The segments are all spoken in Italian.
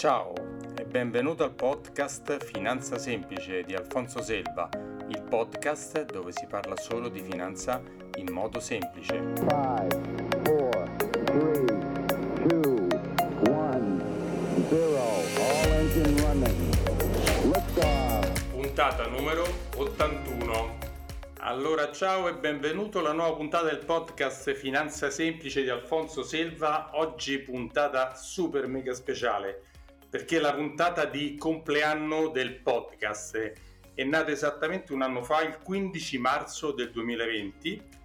Ciao e benvenuto al podcast Finanza Semplice di Alfonso Selva, il podcast dove si parla solo di finanza in modo semplice. 5, 4, 3, 2, 1, 0, all engine running. Puntata numero 81. Allora, ciao e benvenuto alla nuova puntata del podcast Finanza Semplice di Alfonso Selva. Oggi puntata super mega speciale perché la puntata di compleanno del podcast è nata esattamente un anno fa, il 15 marzo del 2020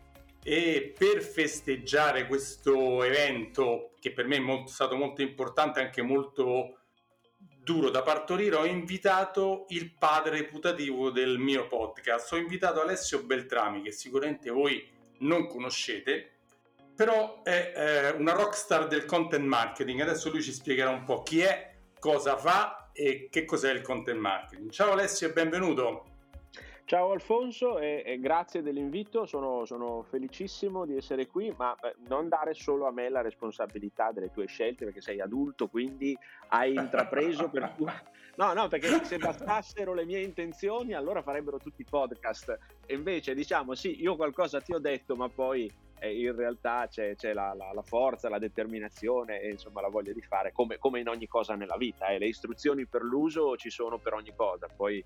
e per festeggiare questo evento che per me è molto, stato molto importante, anche molto duro da partorire, ho invitato il padre putativo del mio podcast. Ho invitato Alessio Beltrami, che sicuramente voi non conoscete, però è eh, una rockstar del content marketing. Adesso lui ci spiegherà un po' chi è, cosa fa e che cos'è il content marketing. Ciao Alessio e benvenuto. Ciao Alfonso e, e grazie dell'invito, sono, sono, felicissimo di essere qui, ma non dare solo a me la responsabilità delle tue scelte perché sei adulto, quindi hai intrapreso per tu... No, no, perché se bastassero le mie intenzioni allora farebbero tutti i podcast e invece diciamo sì, io qualcosa ti ho detto, ma poi eh, in realtà c'è, c'è la, la, la, forza, la determinazione e insomma la voglia di fare come, come in ogni cosa nella vita. Eh. Le istruzioni per l'uso ci sono per ogni cosa, poi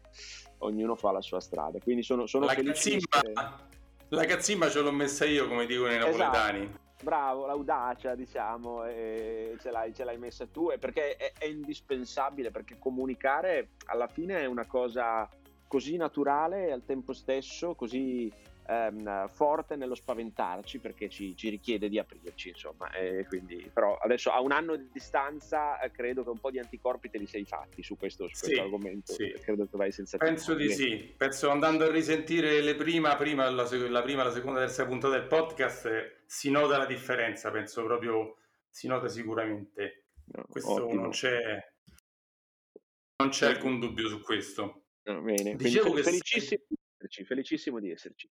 ognuno fa la sua strada. Quindi sono, sono la cazzimma, la cazzimma ce l'ho messa io, come dicono i esatto. napoletani. Bravo, l'audacia, diciamo, ce l'hai, ce, l'hai, messa tu, perché è, è indispensabile, perché comunicare alla fine è una cosa così naturale e al tempo stesso così ehm, forte nello spaventarci perché ci, ci, richiede di aprirci, insomma. E quindi, però adesso a un anno di distanza eh, credo che un po' di anticorpi te li sei fatti su questo, su questo argomento. Sì. Credo che vai senza Penso di sì. Penso andando a risentire le prima, prima la, la prima, la seconda, la terza puntata del podcast eh, si nota la differenza, penso proprio si nota sicuramente. No, questo ottimo. non c'è non c'è alcun dubbio su questo. No, bene, Dicevo che felicissimo, esserci, felicissimo di esserci.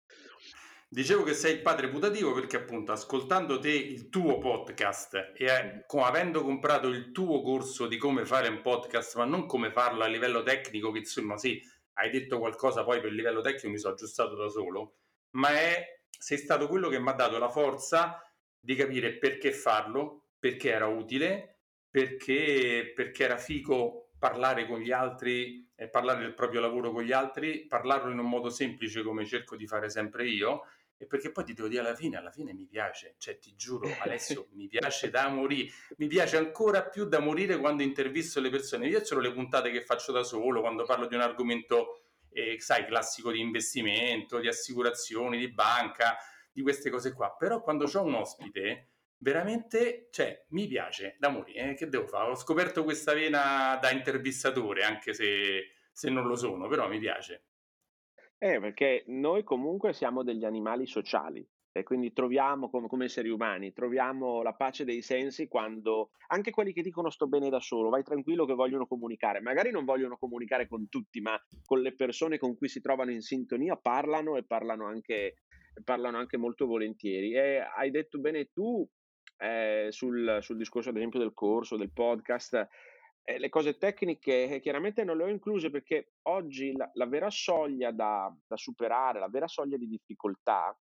Dicevo che sei il padre putativo perché appunto ascoltando te il tuo podcast e eh, avendo comprato il tuo corso di come fare un podcast, ma non come farlo a livello tecnico, che insomma sì, hai detto qualcosa, poi per il livello tecnico mi sono aggiustato da solo, ma è, sei stato quello che mi ha dato la forza di capire perché farlo, perché era utile, perché, perché era figo parlare con gli altri, eh, parlare del proprio lavoro con gli altri, parlarlo in un modo semplice come cerco di fare sempre io, e perché poi ti devo dire alla fine, alla fine mi piace, cioè ti giuro Alessio, mi piace da morire, mi piace ancora più da morire quando intervisto le persone, mi piacciono le puntate che faccio da solo, quando parlo di un argomento, eh, sai, classico di investimento, di assicurazioni, di banca, di queste cose qua, però quando ho un ospite veramente, cioè, mi piace da morire. Eh? Che devo fare? Ho scoperto questa vena da intervistatore, anche se, se non lo sono, però mi piace. Eh, perché noi comunque siamo degli animali sociali e quindi troviamo come, come, esseri umani, troviamo la pace dei sensi quando anche quelli che dicono sto bene da solo, vai tranquillo che vogliono comunicare, magari non vogliono comunicare con tutti, ma con le persone con cui si trovano in sintonia parlano e parlano anche, parlano anche molto volentieri. E hai detto bene tu, eh, sul, sul, discorso ad esempio del corso, del podcast, eh, le cose tecniche eh, chiaramente non le ho incluse perché oggi la, la vera soglia da, da, superare, la vera soglia di difficoltà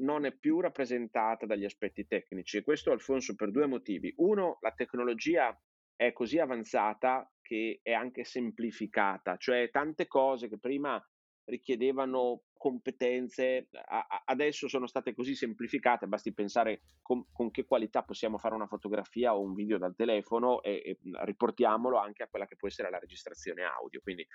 non è più rappresentata dagli aspetti tecnici e questo Alfonso per due motivi. Uno, la tecnologia è così avanzata che è anche semplificata, cioè tante cose che prima richiedevano competenze, a, a, adesso sono state così semplificate, basti pensare con, con, che qualità possiamo fare una fotografia o un video dal telefono e, e, riportiamolo anche a quella che può essere la registrazione audio. Quindi,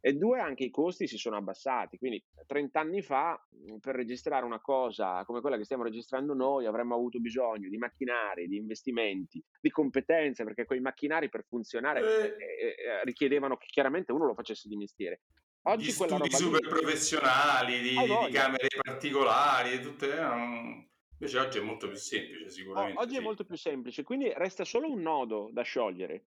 e due, anche i costi si sono abbassati. Quindi 30 anni fa per registrare una cosa come quella che stiamo registrando noi avremmo avuto bisogno di macchinari, di investimenti, di competenze, perché quei macchinari per funzionare eh. Eh, eh richiedevano che chiaramente uno lo facesse di mestiere. Oggi di studi super lì... professionali, di, di, camere particolari, tutte, um... invece oggi è molto più semplice sicuramente. oggi sì. è molto più semplice, quindi resta solo un nodo da sciogliere.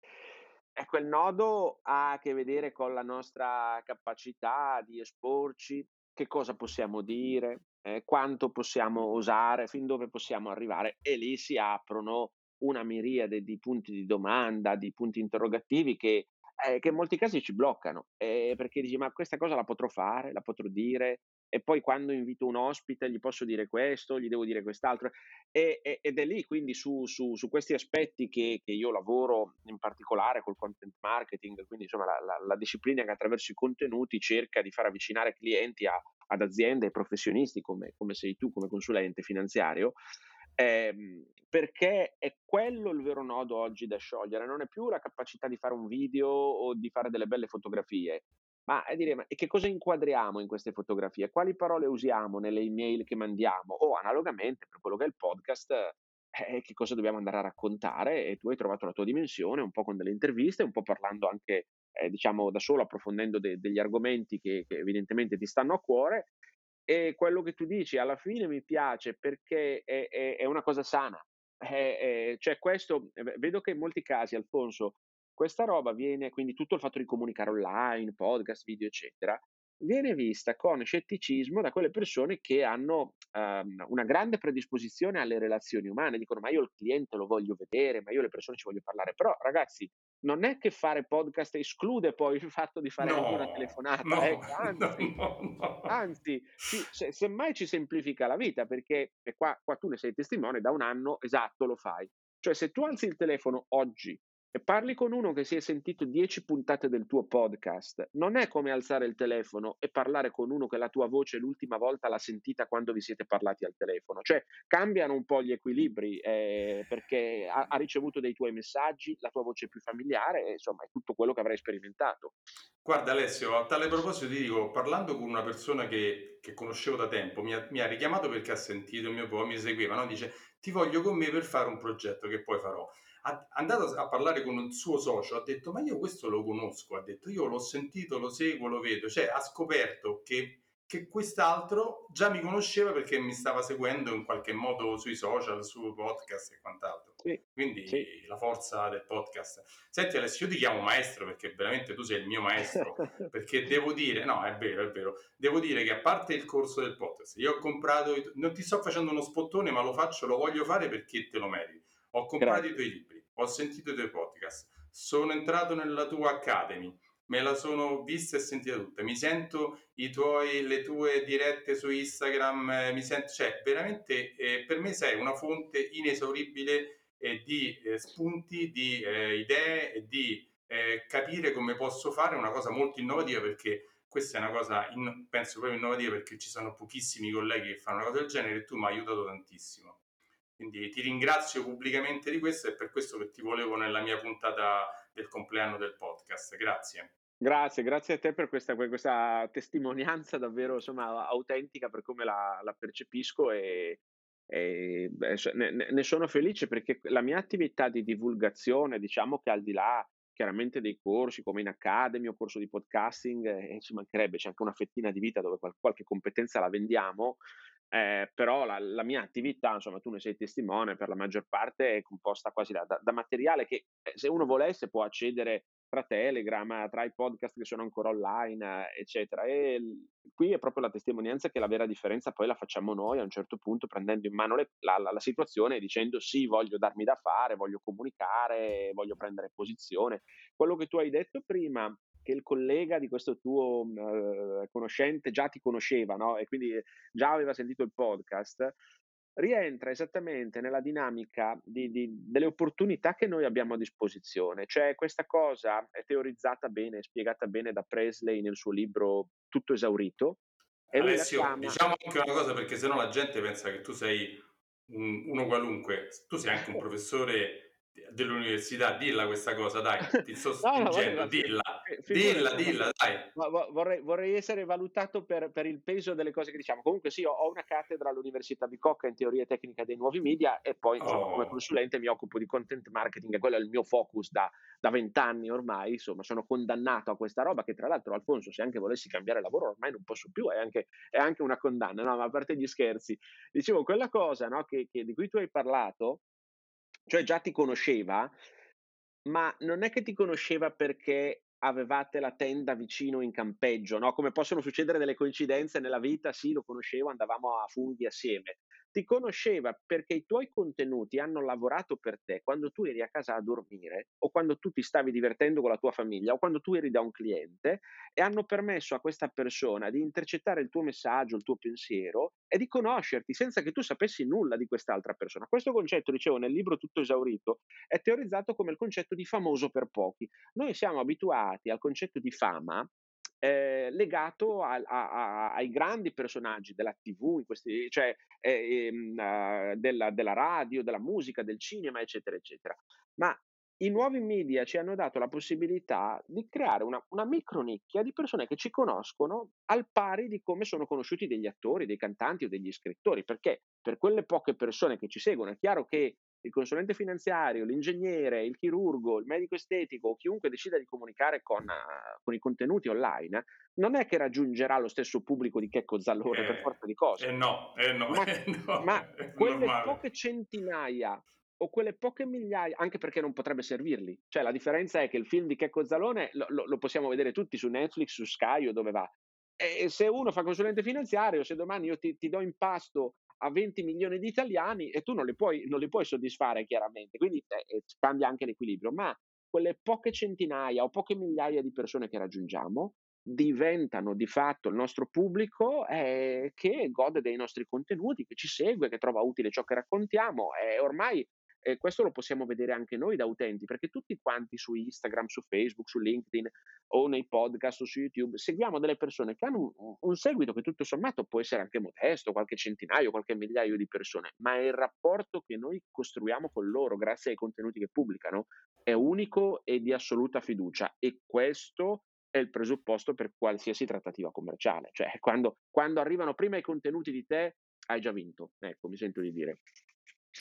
E quel nodo ha a che vedere con la nostra capacità di esporci, che cosa possiamo dire, eh, quanto possiamo osare, fin dove possiamo arrivare e lì si aprono una miriade di punti di domanda, di punti interrogativi che, eh, che in molti casi ci bloccano, eh, perché dici ma questa cosa la potrò fare, la potrò dire, e poi quando invito un ospite gli posso dire questo, gli devo dire quest'altro. E, e, ed è lì quindi su, su, su questi aspetti che, che, io lavoro in particolare col content marketing, quindi insomma la, la, la, disciplina che attraverso i contenuti cerca di far avvicinare clienti a, ad aziende e professionisti come, come, sei tu, come consulente finanziario. Eh, perché è quello il vero nodo oggi da sciogliere, non è più la capacità di fare un video o di fare delle belle fotografie, ma è dire, ma che cosa inquadriamo in queste fotografie? Quali parole usiamo nelle email che mandiamo? O analogamente, per quello che è il podcast, eh, che cosa dobbiamo andare a raccontare? E tu hai trovato la tua dimensione, un po' con delle interviste, un po' parlando anche, eh, diciamo, da solo, approfondendo de- degli argomenti che, che evidentemente ti stanno a cuore. E quello che tu dici alla fine mi piace perché è, è, è una cosa sana. Eh, cioè questo, eh, vedo che in molti casi, Alfonso, questa roba viene, quindi tutto il fatto di comunicare online, podcast, video, eccetera, viene vista con scetticismo da quelle persone che hanno um, una grande predisposizione alle relazioni umane, dicono ma io il cliente lo voglio vedere, ma io le persone ci voglio parlare, però ragazzi non è che fare podcast esclude poi il fatto di fare no, una telefonata, no, eh, anzi, no, anzi sì, se, semmai ci semplifica la vita perché qua, qua tu ne sei testimone, da un anno esatto lo fai, cioè se tu alzi il telefono oggi parli con uno che si è sentito dieci puntate del tuo podcast, non è come alzare il telefono e parlare con uno che la tua voce l'ultima volta l'ha sentita quando vi siete parlati al telefono. Cioè cambiano un po' gli equilibri eh, perché ha, ha, ricevuto dei tuoi messaggi, la tua voce è più familiare, e, insomma è tutto quello che avrai sperimentato. Guarda Alessio, a tale proposito ti dico, parlando con una persona che, che conoscevo da tempo, mi ha, mi ha, richiamato perché ha sentito il mio po', mi seguiva, no? dice ti voglio con me per fare un progetto che poi farò andato a parlare con un suo socio, ha detto: Ma io questo lo conosco. Ha detto: Io l'ho sentito, lo seguo, lo vedo. Cioè, ha scoperto che, che quest'altro già mi conosceva perché mi stava seguendo in qualche modo sui social, su podcast e quant'altro. Sì, Quindi sì. la forza del podcast. Senti, Alessio, io ti chiamo maestro perché veramente tu sei il mio maestro. perché devo dire, no, è vero, è vero. Devo dire che a parte il corso del podcast, io ho comprato, non ti sto facendo uno spottone, ma lo faccio, lo voglio fare perché te lo meriti. Ho comprato Grazie. i tuoi libri ho sentito i tuoi podcast, sono entrato nella tua Academy, me la sono vista e sentita tutta, mi sento tuoi, le tue dirette su Instagram, eh, mi sento, cioè veramente eh, per me sei una fonte inesauribile eh, di eh, spunti, di eh, idee e di eh, capire come posso fare una cosa molto innovativa perché questa è una cosa, in, penso proprio innovativa perché ci sono pochissimi colleghi che fanno una cosa del genere e tu mi hai aiutato tantissimo. Quindi ti ringrazio pubblicamente di questo e per questo che ti volevo nella mia puntata del compleanno del podcast. Grazie. Grazie, grazie a te per questa, questa testimonianza davvero insomma, autentica per come la, la percepisco e, e ne, ne, sono felice perché la mia attività di divulgazione, diciamo che al di là chiaramente dei corsi come in Academy o corso di podcasting, eh, ci mancherebbe, c'è anche una fettina di vita dove qualche competenza la vendiamo, eh, però la, la, mia attività, insomma, tu ne sei testimone, per la maggior parte è composta quasi da, da, da materiale che eh, se uno volesse può accedere tra Telegram, tra i podcast che sono ancora online, eccetera. E qui è proprio la testimonianza che la vera differenza poi la facciamo noi a un certo punto prendendo in mano le, la, la, la, situazione e dicendo sì, voglio darmi da fare, voglio comunicare, voglio prendere posizione. Quello che tu hai detto prima che il collega di questo tuo uh, conoscente già ti conosceva, no? E quindi già aveva sentito il podcast, rientra esattamente nella dinamica di, di, delle opportunità che noi abbiamo a disposizione. Cioè, questa cosa è teorizzata bene, spiegata bene da Presley nel suo libro Tutto esaurito. E Alessio, chiama... diciamo anche una cosa perché sennò la gente pensa che tu sei un, uno qualunque, tu sei anche un professore dell'università, dilla questa cosa, dai, ti sto spingendo, no, dilla, dilla, dilla, dai. Vorrei, vorrei, essere valutato per, per, il peso delle cose che diciamo. Comunque sì, ho, una cattedra all'Università Bicocca in teoria tecnica dei nuovi media e poi insomma, oh. come consulente mi occupo di content marketing e quello è il mio focus da vent'anni ormai, insomma, sono condannato a questa roba che tra l'altro Alfonso, se anche volessi cambiare lavoro ormai non posso più, è anche, è anche una condanna, no? Ma a parte gli scherzi, dicevo, quella cosa no, che, che, di cui tu hai parlato, cioè già ti conosceva, ma non è che ti conosceva perché avevate la tenda vicino in campeggio, no? Come possono succedere delle coincidenze nella vita, sì, lo conoscevo, andavamo a funghi assieme. Ti conosceva perché i tuoi contenuti hanno lavorato per te quando tu eri a casa a dormire o quando tu ti stavi divertendo con la tua famiglia o quando tu eri da un cliente e hanno permesso a questa persona di intercettare il tuo messaggio, il tuo pensiero e di conoscerti senza che tu sapessi nulla di quest'altra persona. Questo concetto, dicevo nel libro Tutto esaurito, è teorizzato come il concetto di famoso per pochi. Noi siamo abituati al concetto di fama eh, legato a, a, a, ai grandi personaggi della TV, questi, cioè eh, eh, della, della, radio, della musica, del cinema, eccetera, eccetera. Ma i nuovi media ci hanno dato la possibilità di creare una, una micronicchia di persone che ci conoscono al pari di come sono conosciuti degli attori, dei cantanti o degli scrittori, perché per quelle poche persone che ci seguono è chiaro che il consulente finanziario, l'ingegnere, il chirurgo, il medico estetico o chiunque decida di comunicare con, con i contenuti online, non è che raggiungerà lo stesso pubblico di Checco Zallone eh, per forza di cose. Eh no, eh no, ma, eh no, ma quelle normale. poche centinaia o quelle poche migliaia, anche perché non potrebbe servirli. Cioè la differenza è che il film di Checco Zalone lo, lo, lo possiamo vedere tutti su Netflix, su Sky o dove va. E se uno fa consulente finanziario, se domani io ti, ti do in pasto a 20 milioni di italiani e tu non li puoi, non li puoi soddisfare chiaramente, quindi eh, eh, cambia anche l'equilibrio, ma quelle poche centinaia o poche migliaia di persone che raggiungiamo diventano di fatto il nostro pubblico eh, che gode dei nostri contenuti, che ci segue, che trova utile ciò che raccontiamo. E ormai e questo lo possiamo vedere anche noi da utenti, perché tutti quanti su Instagram, su Facebook, su LinkedIn o nei podcast o su YouTube seguiamo delle persone che hanno un, un seguito che tutto sommato può essere anche modesto, qualche centinaio, qualche migliaio di persone, ma il rapporto che noi costruiamo con loro grazie ai contenuti che pubblicano è unico e di assoluta fiducia e questo è il presupposto per qualsiasi trattativa commerciale. Cioè, quando, quando arrivano prima i contenuti di te, hai già vinto. Ecco, mi sento di dire.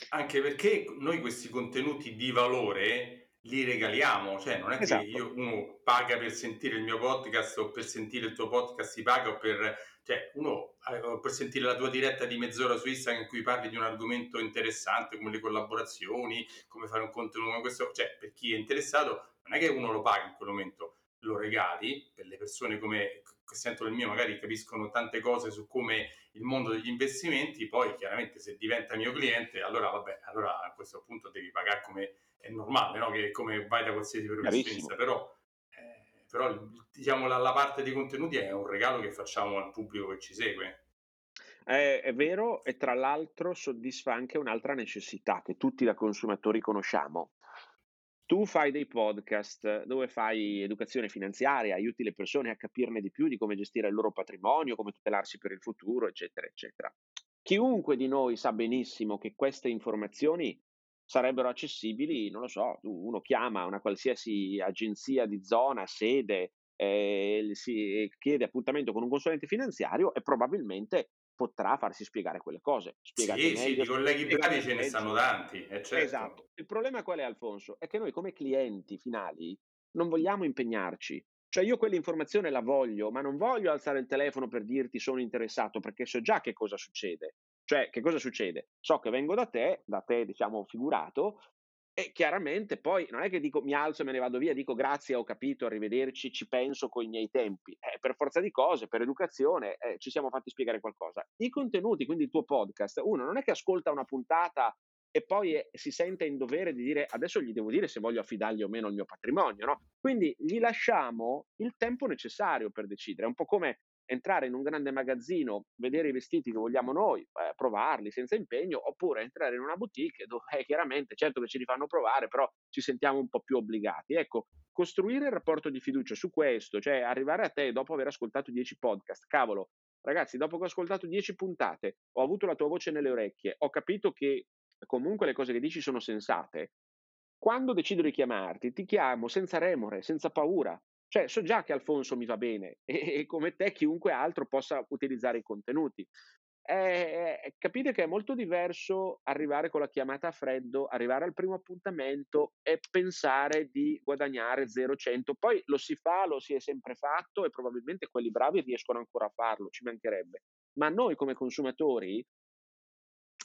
Anche perché noi questi contenuti di valore li regaliamo, cioè non è esatto. che io, uno paga per sentire il mio podcast o per sentire il tuo podcast si paga o per, cioè uno eh, per sentire la tua diretta di mezz'ora su Instagram in cui parli di un argomento interessante come le collaborazioni, come fare un contenuto come questo, cioè per chi è interessato non è che uno lo paga in quel momento, lo regali per le persone come che sentono il mio, magari capiscono tante cose su come il mondo degli investimenti, poi chiaramente se diventa mio cliente, allora vabbè, allora a questo punto devi pagare come è normale, no? che come vai da qualsiasi professionista, però, eh, però diciamo la, la parte dei contenuti è un regalo che facciamo al pubblico che ci segue. È, è, vero e tra l'altro soddisfa anche un'altra necessità che tutti da consumatori conosciamo, tu fai dei podcast dove fai educazione finanziaria, aiuti le persone a capirne di più di come gestire il loro patrimonio, come tutelarsi per il futuro, eccetera, eccetera. Chiunque di noi sa benissimo che queste informazioni sarebbero accessibili, non lo so, uno chiama una qualsiasi agenzia di zona, sede, eh, si chiede appuntamento con un consulente finanziario e probabilmente potrà farsi spiegare quelle cose. Spiegate sì, meglio, sì, di colleghi bravi ce ne stanno tanti. Eh, certo. Esatto. Il problema qual è, Alfonso? È che noi come clienti finali non vogliamo impegnarci. Cioè io quell'informazione la voglio, ma non voglio alzare il telefono per dirti sono interessato, perché so già che cosa succede. Cioè, che cosa succede? So che vengo da te, da te diciamo figurato, e chiaramente poi non è che dico mi alzo e me ne vado via, dico grazie, ho capito, arrivederci, ci penso con i miei tempi. Eh, per forza di cose, per educazione, eh, ci siamo fatti spiegare qualcosa. I contenuti, quindi il tuo podcast, uno non è che ascolta una puntata e poi è, si sente in dovere di dire adesso gli devo dire se voglio affidargli o meno il mio patrimonio, no? Quindi gli lasciamo il tempo necessario per decidere. È un po' come entrare in un grande magazzino, vedere i vestiti che vogliamo noi, eh, provarli senza impegno, oppure entrare in una boutique dove eh, chiaramente, certo che ci li fanno provare, però ci sentiamo un po' più obbligati. Ecco, costruire il rapporto di fiducia su questo, cioè arrivare a te dopo aver ascoltato 10 podcast, cavolo, ragazzi, dopo che ho ascoltato 10 puntate, ho avuto la tua voce nelle orecchie, ho capito che comunque le cose che dici sono sensate. Quando decido di chiamarti, ti chiamo senza remore, senza paura, cioè, so già che Alfonso mi va bene e, e come te chiunque altro possa utilizzare i contenuti. Eh, eh, capite che è molto diverso arrivare con la chiamata a freddo, arrivare al primo appuntamento e pensare di guadagnare 0-100. Poi lo si fa, lo si è sempre fatto e probabilmente quelli bravi riescono ancora a farlo, ci mancherebbe. Ma noi come consumatori,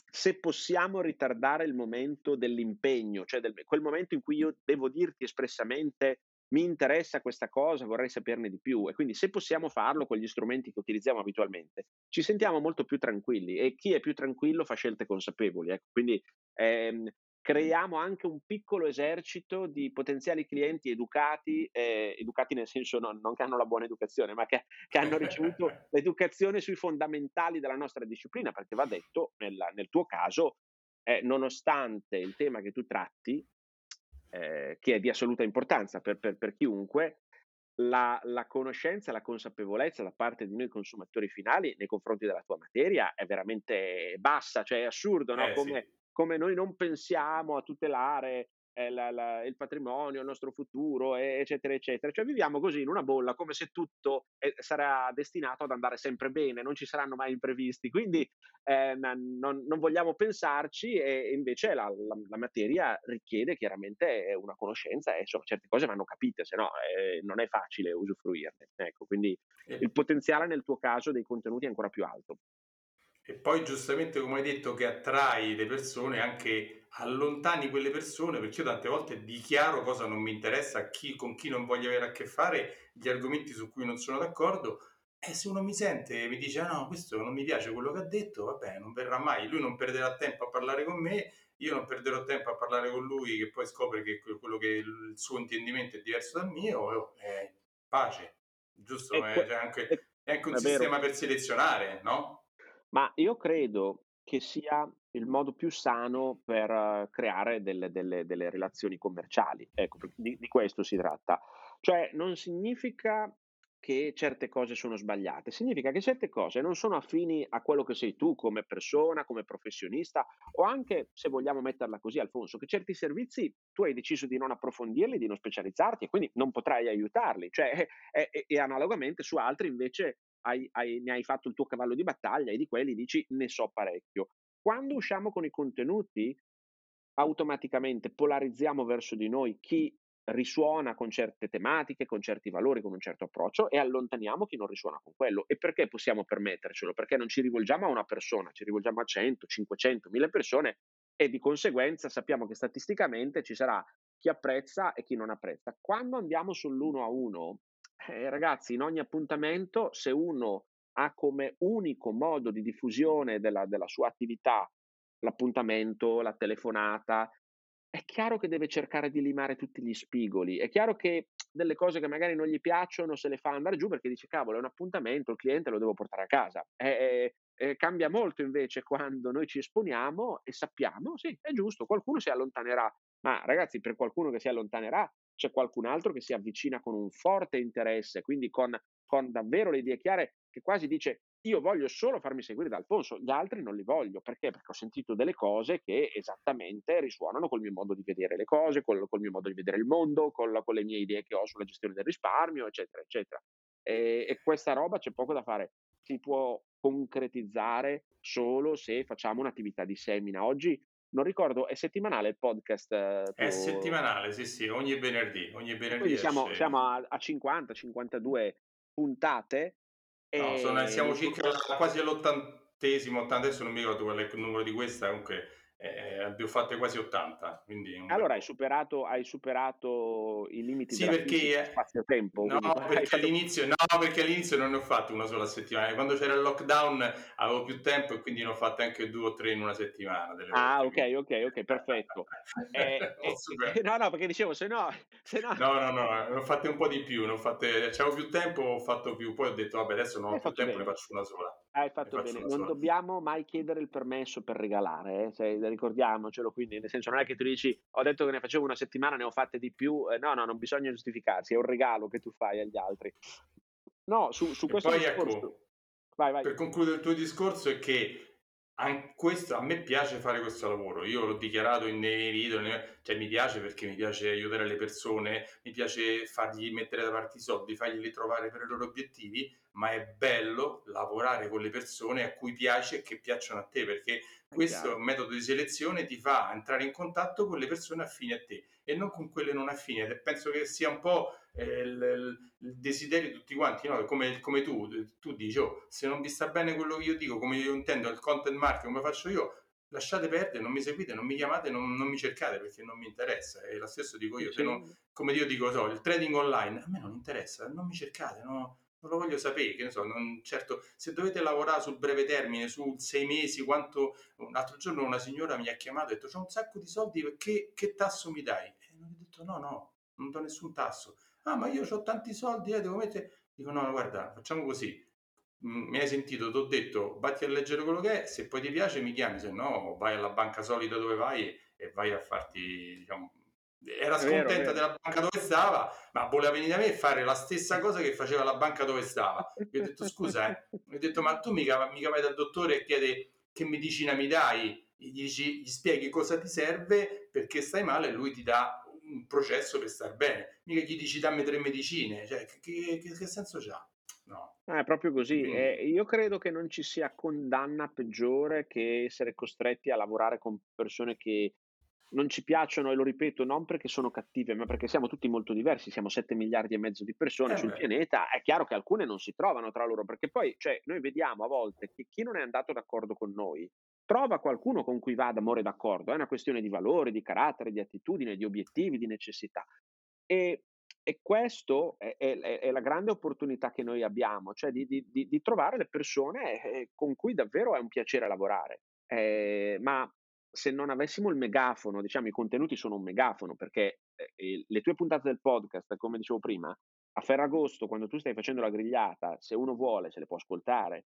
se possiamo ritardare il momento dell'impegno, cioè del, quel momento in cui io devo dirti espressamente mi interessa questa cosa, vorrei saperne di più e quindi se possiamo farlo con gli strumenti che utilizziamo abitualmente, ci sentiamo molto più tranquilli e chi è più tranquillo fa scelte consapevoli. Ecco. Quindi ehm, creiamo anche un piccolo esercito di potenziali clienti educati, eh, educati nel senso non, non, che hanno la buona educazione, ma che, che hanno ricevuto l'educazione sui fondamentali della nostra disciplina, perché va detto, nel, nel tuo caso, eh, nonostante il tema che tu tratti, eh, che è di assoluta importanza per, per, per chiunque, la, la, conoscenza la consapevolezza da parte di noi consumatori finali nei confronti della tua materia è veramente bassa, cioè è assurdo, no? Eh, come, sì come noi non pensiamo a tutelare la, la, il patrimonio, il nostro futuro, eccetera, eccetera. Cioè viviamo così in una bolla come se tutto eh, sarà destinato ad andare sempre bene, non ci saranno mai imprevisti. Quindi eh, non, non, vogliamo pensarci e invece la, la, materia richiede chiaramente una conoscenza e insomma certe cose vanno capite, se no eh, non è facile usufruirne. Ecco, quindi il potenziale nel tuo caso dei contenuti è ancora più alto. E poi giustamente, come hai detto, che attrai le persone, anche allontani quelle persone, perché io tante volte dichiaro cosa non mi interessa, chi, con chi non voglio avere a che fare, gli argomenti su cui non sono d'accordo. E se uno mi sente e mi dice, ah no, questo non mi piace quello che ha detto, vabbè, non verrà mai. Lui non perderà tempo a parlare con me, io non perderò tempo a parlare con lui, che poi scopre che quello che il suo intendimento è diverso dal mio, è pace. Giusto? È, è, anche, è anche un sistema per selezionare, no? Ma io credo che sia il modo più sano per creare delle, delle, delle relazioni commerciali. Ecco, di, di questo si tratta. Cioè, non significa che certe cose sono sbagliate, significa che certe cose non sono affini a quello che sei tu come persona, come professionista o anche, se vogliamo metterla così, Alfonso, che certi servizi tu hai deciso di non approfondirli, di non specializzarti e quindi non potrai aiutarli, cioè, e, e, e analogamente su altri invece hai, hai, ne hai fatto il tuo cavallo di battaglia e di quelli dici ne so parecchio. Quando usciamo con i contenuti, automaticamente polarizziamo verso di noi chi risuona con certe tematiche, con certi valori, con un certo approccio e allontaniamo chi non risuona con quello. E perché possiamo permettercelo? Perché non ci rivolgiamo a una persona, ci rivolgiamo a 100, 500, 1000 persone e di conseguenza sappiamo che statisticamente ci sarà chi apprezza e chi non apprezza. Quando andiamo sull'uno a uno, eh, ragazzi, in ogni appuntamento, se uno ha come unico modo di diffusione della, della sua attività l'appuntamento, la telefonata, è chiaro che deve cercare di limare tutti gli spigoli. È chiaro che delle cose che magari non gli piacciono se le fa andare giù perché dice cavolo è un appuntamento, il cliente lo devo portare a casa. Eh, eh, cambia molto invece quando noi ci esponiamo e sappiamo, sì, è giusto, qualcuno si allontanerà, ma ragazzi per qualcuno che si allontanerà c'è qualcun altro che si avvicina con un forte interesse, quindi con, con davvero le idee chiare, che quasi dice io voglio solo farmi seguire da Alfonso, gli altri non li voglio, perché? Perché ho sentito delle cose che esattamente risuonano col mio modo di vedere le cose, col, col mio modo di vedere il mondo, col, con le mie idee che ho sulla gestione del risparmio, eccetera, eccetera. E, e questa roba c'è poco da fare, si può concretizzare solo se facciamo un'attività di semina. Oggi non ricordo, è settimanale il podcast? Eh, è settimanale, sì, sì, ogni venerdì. Ogni venerdì Quindi siamo, siamo a, a 50, 52 puntate. No, sono, siamo circa quasi all'ottantesimo, adesso non mi ricordo qual è il numero di questa, comunque eh, abbiamo fatte quasi 80. allora hai superato, hai superato, i limiti sì, perché, spazio-tempo. No perché, fatto... all'inizio, no, perché all'inizio non ne ho fatto una sola settimana. Quando c'era il lockdown avevo più tempo e quindi ne ho fatte anche due o tre in una settimana. ah, ok, ok, ok, perfetto. eh, eh, no, no, perché dicevo, se no... Se no... no, no, no, ne ho fatte un po' di più. Ne ho fatte... C'avevo più tempo, ho fatto più. Poi ho detto, vabbè, adesso non ho più tempo, bene. ne faccio una sola. Hai fatto bene, non dobbiamo mai chiedere il permesso per regalare, eh? cioè, ricordiamocelo, quindi nel senso non è che tu dici ho detto che ne facevo una settimana, ne ho fatte di più, eh, no, no, non bisogna giustificarsi, è un regalo che tu fai agli altri. No, su, su questo poi discorso... ecco, vai, vai. per concludere il tuo discorso è che questo, a me piace fare questo lavoro, io l'ho dichiarato in nei video, cioè mi piace perché mi piace aiutare le persone, mi piace fargli mettere da parte i soldi, fargli trovare per i loro obiettivi, ma è bello lavorare con le persone a cui piace e che piacciono a te, perché questo metodo di selezione ti fa entrare in contatto con le persone affini a te e non con quelle non affini. Penso che sia un po' il, il, desiderio di tutti quanti, no? come, come, tu, tu dici, oh, se non vi sta bene quello che io dico, come io intendo il content marketing, come faccio io, lasciate perdere, non mi seguite, non mi chiamate, non, non mi cercate perché non mi interessa. E lo stesso dico io, se non, come io dico, so, il trading online a me non interessa, non mi cercate, no? non lo voglio sapere, che ne so, non, certo, se dovete lavorare sul breve termine, su sei mesi, quanto... Un altro giorno una signora mi ha chiamato e ha detto, c'ho un sacco di soldi, che, che tasso mi dai? E non ho detto, no, no, non do nessun tasso. Ah, ma io ho tanti soldi, eh, devo mettere... Dico, no, guarda, facciamo così, mi hai sentito, ti ho detto, vatti a leggere quello che è, se poi ti piace mi chiami, se no vai alla banca solida dove vai e vai a farti, diciamo, era scontenta vero, della banca dove stava, ma voleva venire da me e fare la stessa cosa che faceva la banca dove stava. Gli ho detto scusa, eh. gli ho detto ma tu mica, mica vai dal dottore e chiedi che medicina mi dai, gli, dici, gli spieghi cosa ti serve perché stai male e lui ti dà un processo per star bene. Mica gli dici dammi tre medicine, cioè che, che, che senso c'ha? No. Ah, è proprio così. Eh, io credo che non ci sia condanna peggiore che essere costretti a lavorare con persone che non ci piacciono, e lo ripeto, non perché sono cattive, ma perché siamo tutti molto diversi, siamo 7 miliardi e mezzo di persone eh sul beh. pianeta, è chiaro che alcune non si trovano tra loro, perché poi cioè, noi vediamo a volte che chi non è andato d'accordo con noi trova qualcuno con cui va d'amore d'accordo, è una questione di valori, di carattere, di attitudine, di obiettivi, di necessità. E, e questo è, è, è, la grande opportunità che noi abbiamo, cioè di, di, di trovare le persone eh, con cui davvero è un piacere lavorare. Eh, ma se non avessimo il megafono, diciamo i contenuti sono un megafono, perché eh, le tue puntate del podcast, come dicevo prima, a Ferragosto, quando tu stai facendo la grigliata, se uno vuole se le può ascoltare,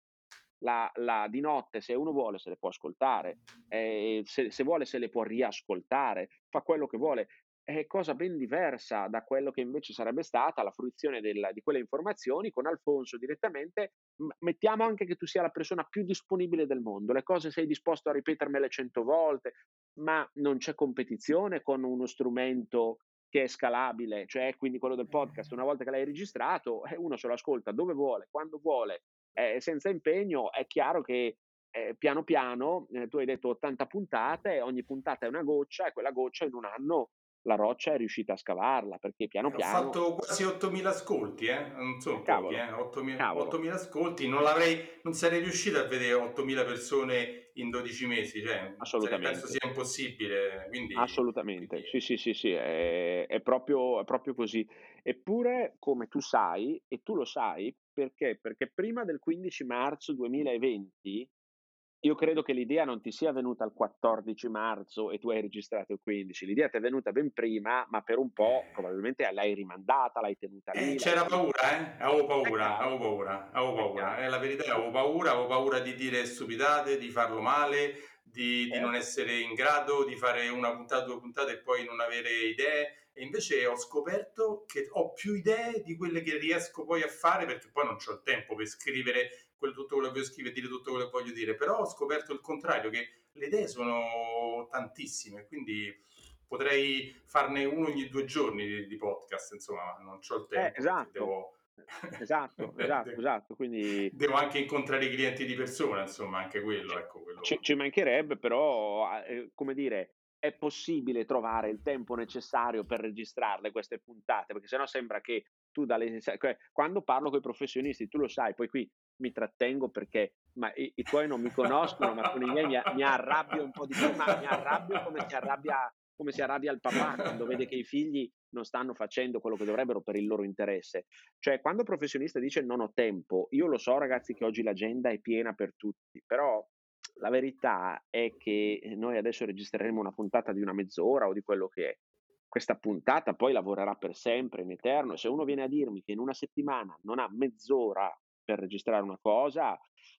la, la, di notte, se uno vuole, se le può ascoltare, eh, se, se, vuole, se le può riascoltare, fa quello che vuole è cosa ben diversa da quello che invece sarebbe stata la fruizione del, di quelle informazioni con Alfonso direttamente. Mettiamo anche che tu sia la persona più disponibile del mondo, le cose sei disposto a ripetermele cento volte, ma non c'è competizione con uno strumento che è scalabile, cioè quindi quello del podcast, una volta che l'hai registrato, eh, uno se lo ascolta dove vuole, quando vuole, eh, senza impegno, è chiaro che eh, piano piano, eh, tu hai detto 80 puntate, ogni puntata è una goccia e quella goccia in un anno la roccia è riuscita a scavarla perché piano piano... Ho fatto quasi 8.000 ascolti, eh? non sono pochi, eh? 8.000, 8.000 ascolti, non, l'avrei, non sarei riuscito a vedere 8.000 persone in 12 mesi, cioè, Assolutamente. penso sia impossibile. Quindi, Assolutamente, quindi... sì sì sì, sì è, è, proprio, è proprio così. Eppure, come tu sai, e tu lo sai, perché? Perché prima del 15 marzo 2020 io credo che l'idea non ti sia venuta il 14 marzo e tu hai registrato il 15, l'idea ti è venuta ben prima, ma per un po' eh. probabilmente l'hai rimandata, l'hai tenuta lì. Eh, c'era paura, eh? Avevo paura, avevo paura, avevo paura. Eh, la verità è avevo paura, avevo paura di dire stupidate, di farlo male, di, di non eh. essere in grado di fare una puntata, due puntate e poi non avere idee. E invece ho scoperto che ho più idee di quelle che riesco poi a fare perché poi non ho il tempo per scrivere quello, tutto quello che voglio scrivere, dire tutto quello che voglio dire, però ho scoperto il contrario, che le idee sono tantissime, quindi potrei farne uno ogni due giorni di, di podcast, insomma, non ho il tempo. Eh, esatto. Devo... esatto, esatto, esatto. Quindi... Devo anche incontrare i clienti di persona, insomma, anche quello. Ecco, quello... Ci, ci mancherebbe, però, eh, come dire, è possibile trovare il tempo necessario per registrarle queste puntate, perché sennò sembra che tu dalle, cioè, quando parlo con i professionisti, tu lo sai, poi qui mi trattengo perché i, i tuoi non mi conoscono, ma con i miei mi, mi arrabbio un po' di più, ma mi arrabbio come si arrabbia, come si arrabbia il papà quando vede che i figli non stanno facendo quello che dovrebbero per il loro interesse. Cioè, quando il professionista dice non ho tempo, io lo so ragazzi che oggi l'agenda è piena per tutti, però la verità è che noi adesso registreremo una puntata di una mezz'ora o di quello che è. Questa puntata poi lavorerà per sempre, in eterno. Se uno viene a dirmi che in una settimana non ha mezz'ora per registrare una cosa,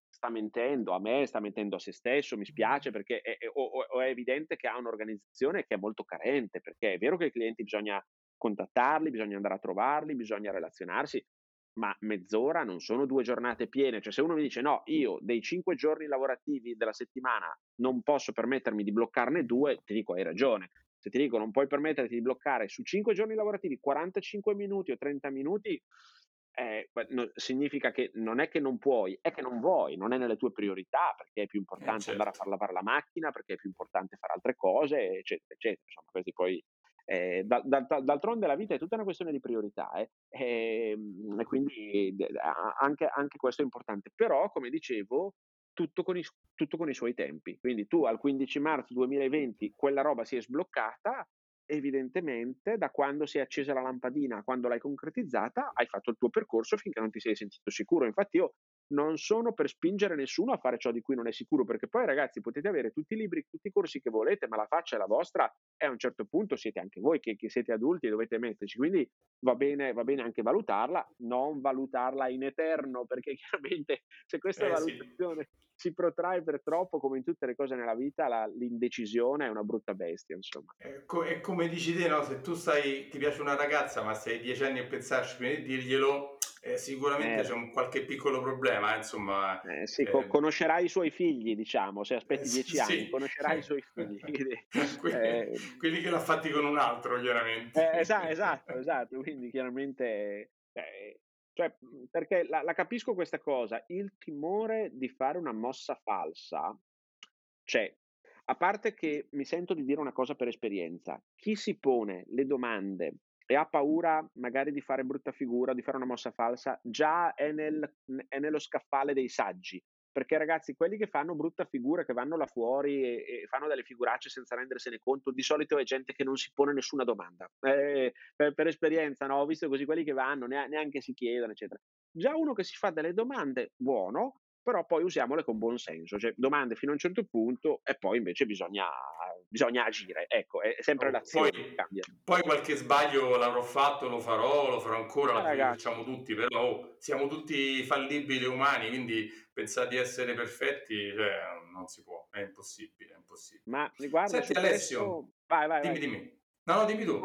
sta mentendo a me, sta mentendo a se stesso, mi spiace perché è, è, o è evidente che ha un'organizzazione che è molto carente, perché è vero che i clienti bisogna contattarli, bisogna andare a trovarli, bisogna relazionarsi, ma mezz'ora non sono due giornate piene. Cioè, se uno mi dice no, io dei cinque giorni lavorativi della settimana non posso permettermi di bloccarne due, ti dico hai ragione. Se ti dico non puoi permetterti di bloccare su cinque giorni lavorativi 45 minuti o 30 minuti, eh, no, significa che non è che non puoi, è che non vuoi, non è nelle tue priorità, perché è più importante eh, certo. andare a far lavare la macchina, perché è più importante fare altre cose, eccetera, eccetera. Insomma, questi poi eh, da, da, d'altronde la vita è tutta una questione di priorità eh? e, ehm, e, quindi anche, anche, questo è importante. Però, come dicevo, tutto con, i, tutto con i suoi tempi. Quindi tu al 15 marzo 2020 quella roba si è sbloccata, evidentemente da quando si è accesa la lampadina, quando l'hai concretizzata, hai fatto il tuo percorso finché non ti sei sentito sicuro. Infatti io non sono per spingere nessuno a fare ciò di cui non è sicuro, perché poi ragazzi potete avere tutti i libri, tutti i corsi che volete, ma la faccia è la vostra e a un certo punto siete anche voi che, che siete adulti e dovete metterci, quindi va bene, va bene, anche valutarla, non valutarla in eterno, perché chiaramente se questa eh, valutazione sì si protrae per troppo, come in tutte le cose nella vita, la, l'indecisione è una brutta bestia, insomma. È, co- è come dici te, no? se tu stai, ti piace una ragazza, ma sei dieci anni a pensarci prima di dirglielo, eh, sicuramente eh. c'è un qualche piccolo problema, eh, insomma. Eh, sì, co- conoscerai i suoi figli, diciamo, se aspetti dieci anni, sì. conoscerai i suoi figli. quelli, quelli, che l'ha fatti con un altro, chiaramente. esatto, esatto, esatto, quindi chiaramente... Cioè, perché la, la capisco questa cosa, il timore di fare una mossa falsa c'è. A parte che mi sento di dire una cosa per esperienza, chi si pone le domande e ha paura magari di fare brutta figura, di fare una mossa falsa, già è, nel, è nello scaffale dei saggi perché ragazzi, quelli che fanno brutta figura, che vanno là fuori e, e fanno delle figuracce senza rendersene conto, di solito è gente che non si pone nessuna domanda. Eh, per, per, esperienza, no? ho visto così quelli che vanno, neanche si chiedono, eccetera. Già uno che si fa delle domande, buono, però poi usiamole con buon senso, cioè domande fino a un certo punto e poi invece bisogna, bisogna agire, ecco, è sempre l'azione poi, che cambia. Poi qualche sbaglio l'avrò fatto, lo farò, lo farò ancora, eh, lo facciamo tutti, però oh, siamo tutti fallibili umani, quindi pensare di essere perfetti cioè, non si può, è impossibile, è impossibile. Ma riguarda Senti Alessio, questo... vai, vai, dimmi, vai. dimmi. No, no, dimmi tu.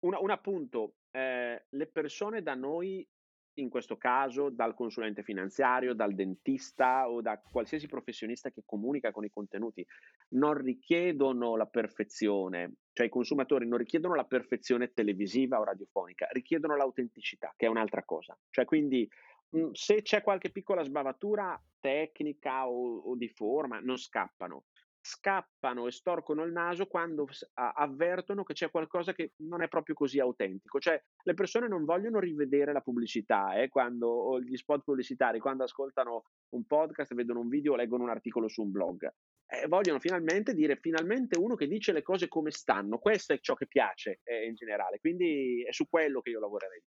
Un, un appunto, eh, le persone da noi, in questo caso dal consulente finanziario, dal dentista o da qualsiasi professionista che comunica con i contenuti, non richiedono la perfezione, cioè i consumatori non richiedono la perfezione televisiva o radiofonica, richiedono l'autenticità, che è un'altra cosa. Cioè quindi Mhmm, se c'è qualche piccola sbavatura tecnica o, o, di forma, non scappano. Scappano e storcono il naso quando avvertono che c'è qualcosa che non è proprio così autentico. Cioè, le persone non vogliono rivedere la pubblicità eh, quando, o gli spot pubblicitari quando ascoltano un podcast, vedono un video o leggono un articolo su un blog. Eh, vogliono finalmente dire finalmente uno che dice le cose come stanno. Questo è ciò che piace eh, in generale. Quindi è su quello che io lavorerei.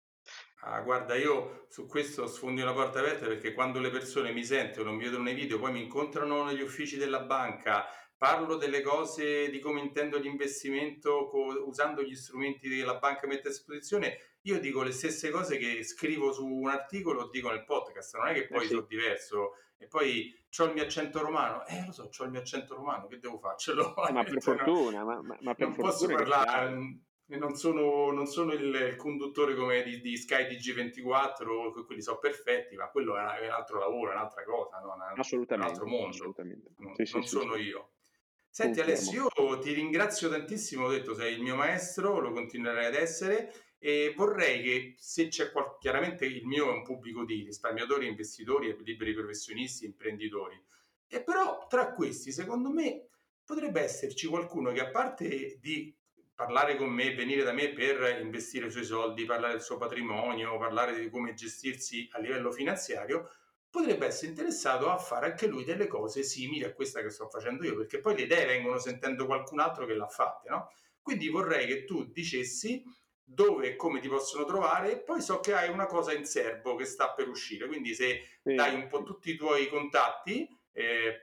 Ah, guarda, io su questo sfondi una porta aperta perché quando le persone mi sentono, mi vedono nei video, poi mi incontrano negli uffici della banca, parlo delle cose di come intendo l'investimento co- usando gli strumenti che la banca mette a disposizione, io dico le stesse cose che scrivo su un articolo o dico nel podcast, non è che poi eh sì. sono diverso. E poi ho il mio accento romano, eh lo so, ho il mio accento romano, che devo farcelo? Eh, ma per fortuna, ma, ma, ma per non fortuna posso parlare non sono, non sono il, il, conduttore come di, di Sky TG24, quelli sono perfetti, ma quello è, un altro lavoro, è un'altra cosa, no? è assolutamente, un altro mondo. Assolutamente. Non, sì, non sì, sono sì. io. Senti Alessio, io ti ringrazio tantissimo, ho detto sei il mio maestro, lo continuerai ad essere e vorrei che se c'è qualche, chiaramente il mio è un pubblico di risparmiatori, investitori, liberi professionisti, imprenditori, e però tra questi secondo me potrebbe esserci qualcuno che a parte di parlare con me, venire da me per investire i suoi soldi, parlare del suo patrimonio, parlare di come gestirsi a livello finanziario, potrebbe essere interessato a fare anche lui delle cose simili a questa che sto facendo io, perché poi le idee vengono sentendo qualcun altro che l'ha fatte, no? Quindi vorrei che tu dicessi dove e come ti possono trovare e poi so che hai una cosa in serbo che sta per uscire, quindi se sì. dai un po' tutti i tuoi contatti eh,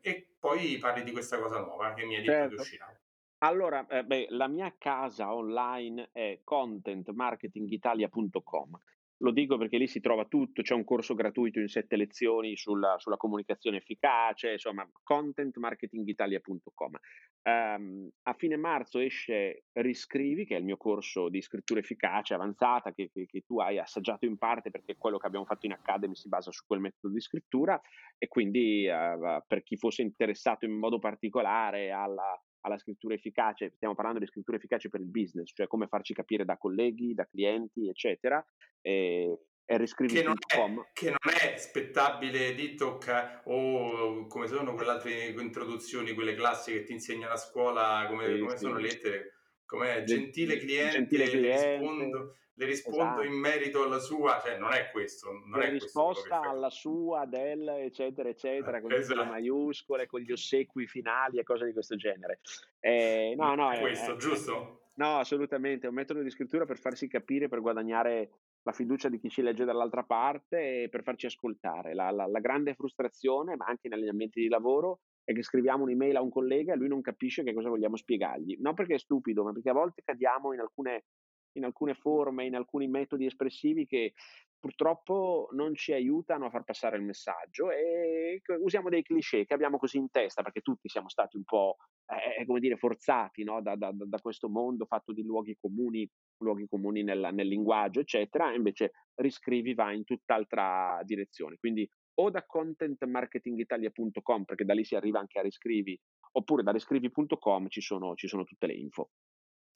e poi parli di questa cosa nuova che mi hai detto certo. che uscirà. Allora, eh, beh, la mia casa online è contentmarketingitalia.com. Lo dico perché lì si trova tutto, c'è un corso gratuito in sette lezioni sulla, sulla comunicazione efficace, insomma, contentmarketingitalia.com. Um, a fine marzo esce Riscrivi, che è il mio corso di scrittura efficace avanzata, che, che, che, tu hai assaggiato in parte perché quello che abbiamo fatto in Academy si basa su quel metodo di scrittura e quindi uh, per chi fosse interessato in modo particolare alla alla scrittura efficace, stiamo parlando di scrittura efficace per il business, cioè come farci capire da colleghi, da clienti, eccetera, e, e riscrivi.com. Che, che non è spettabile DTOC o come sono quelle altre introduzioni, quelle classiche che ti insegnano a scuola, come, sì, come sì. sono lettere. Com'è? Gentile cliente, Gentile cliente rispondo, le rispondo esatto. in merito alla sua, cioè non è questo. Non è risposta alla sua, del, eccetera, eccetera, con esatto. le maiuscole, con gli ossequi finali e cose di questo genere. Eh, no, no, è questo, è, giusto? No, assolutamente, è un metodo di scrittura per farsi capire, per guadagnare la fiducia di chi ci legge dall'altra parte e per farci ascoltare. La, la, la grande frustrazione, ma anche negli ambienti di lavoro, è che scriviamo un'email a un collega e lui non capisce che cosa vogliamo spiegargli. Non perché è stupido, ma perché a volte cadiamo in alcune in alcune forme, in alcuni metodi espressivi che purtroppo non ci aiutano a far passare il messaggio e usiamo dei cliché che abbiamo così in testa perché tutti siamo stati un po' eh, come dire forzati no? da, da, da, questo mondo fatto di luoghi comuni, luoghi comuni nel, nel linguaggio eccetera e invece riscrivi va in tutt'altra direzione quindi o da contentmarketingitalia.com perché da lì si arriva anche a riscrivi oppure da riscrivi.com ci sono, ci sono tutte le info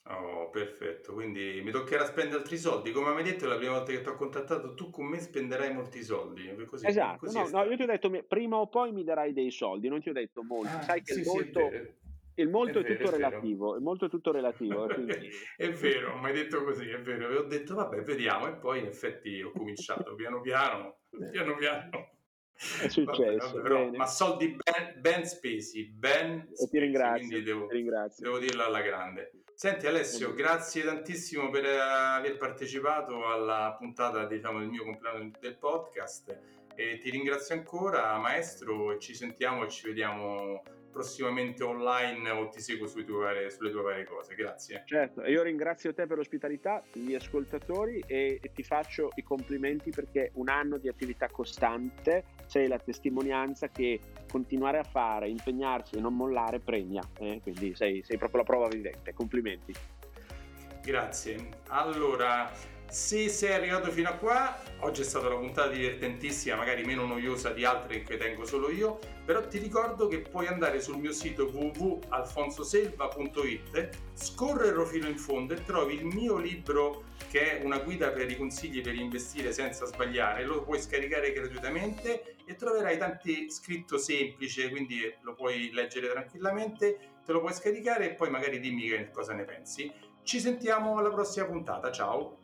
Oh, perfetto. Quindi mi toccherà spendere altri soldi. Come mi hai detto la prima volta che ti ho contattato, tu con me spenderai molti soldi. Così, esatto, così no, no, io ti ho detto prima o poi mi darai dei soldi, non ti ho detto molti. Ah, Sai che sì, il molto, sì, il molto è, è, tutto è relativo, il molto è tutto relativo. Quindi... è vero, mi hai detto così, è vero. E ho detto vabbè, vediamo. E poi in effetti ho cominciato piano piano, piano piano. È successo, vabbè, però, ma soldi ben, ben spesi, ben spesi, e ti ringrazio, devo, ti ringrazio. devo dirlo alla grande. Senti Alessio, grazie tantissimo per aver partecipato alla puntata diciamo, del mio compleanno del podcast e ti ringrazio ancora maestro e ci sentiamo e ci vediamo prossimamente online o ti seguo tue varie, sulle tue varie cose. Grazie. Certo, io ringrazio te per l'ospitalità, gli ascoltatori e, e, ti faccio i complimenti perché un anno di attività costante sei la testimonianza che continuare a fare, impegnarsi e non mollare premia. Eh? Quindi sei, sei proprio la prova vivente. Complimenti. Grazie. Allora, se sei arrivato fino a qua, oggi è stata una puntata divertentissima, magari meno noiosa di altre che tengo solo io, però ti ricordo che puoi andare sul mio sito www.alfonsoselva.it, scorrerlo fino in fondo e trovi il mio libro che è una guida per i consigli per investire senza sbagliare, lo puoi scaricare gratuitamente e troverai tanti scritto semplice, quindi lo puoi leggere tranquillamente, te lo puoi scaricare e poi magari dimmi cosa ne pensi. Ci sentiamo alla prossima puntata, ciao!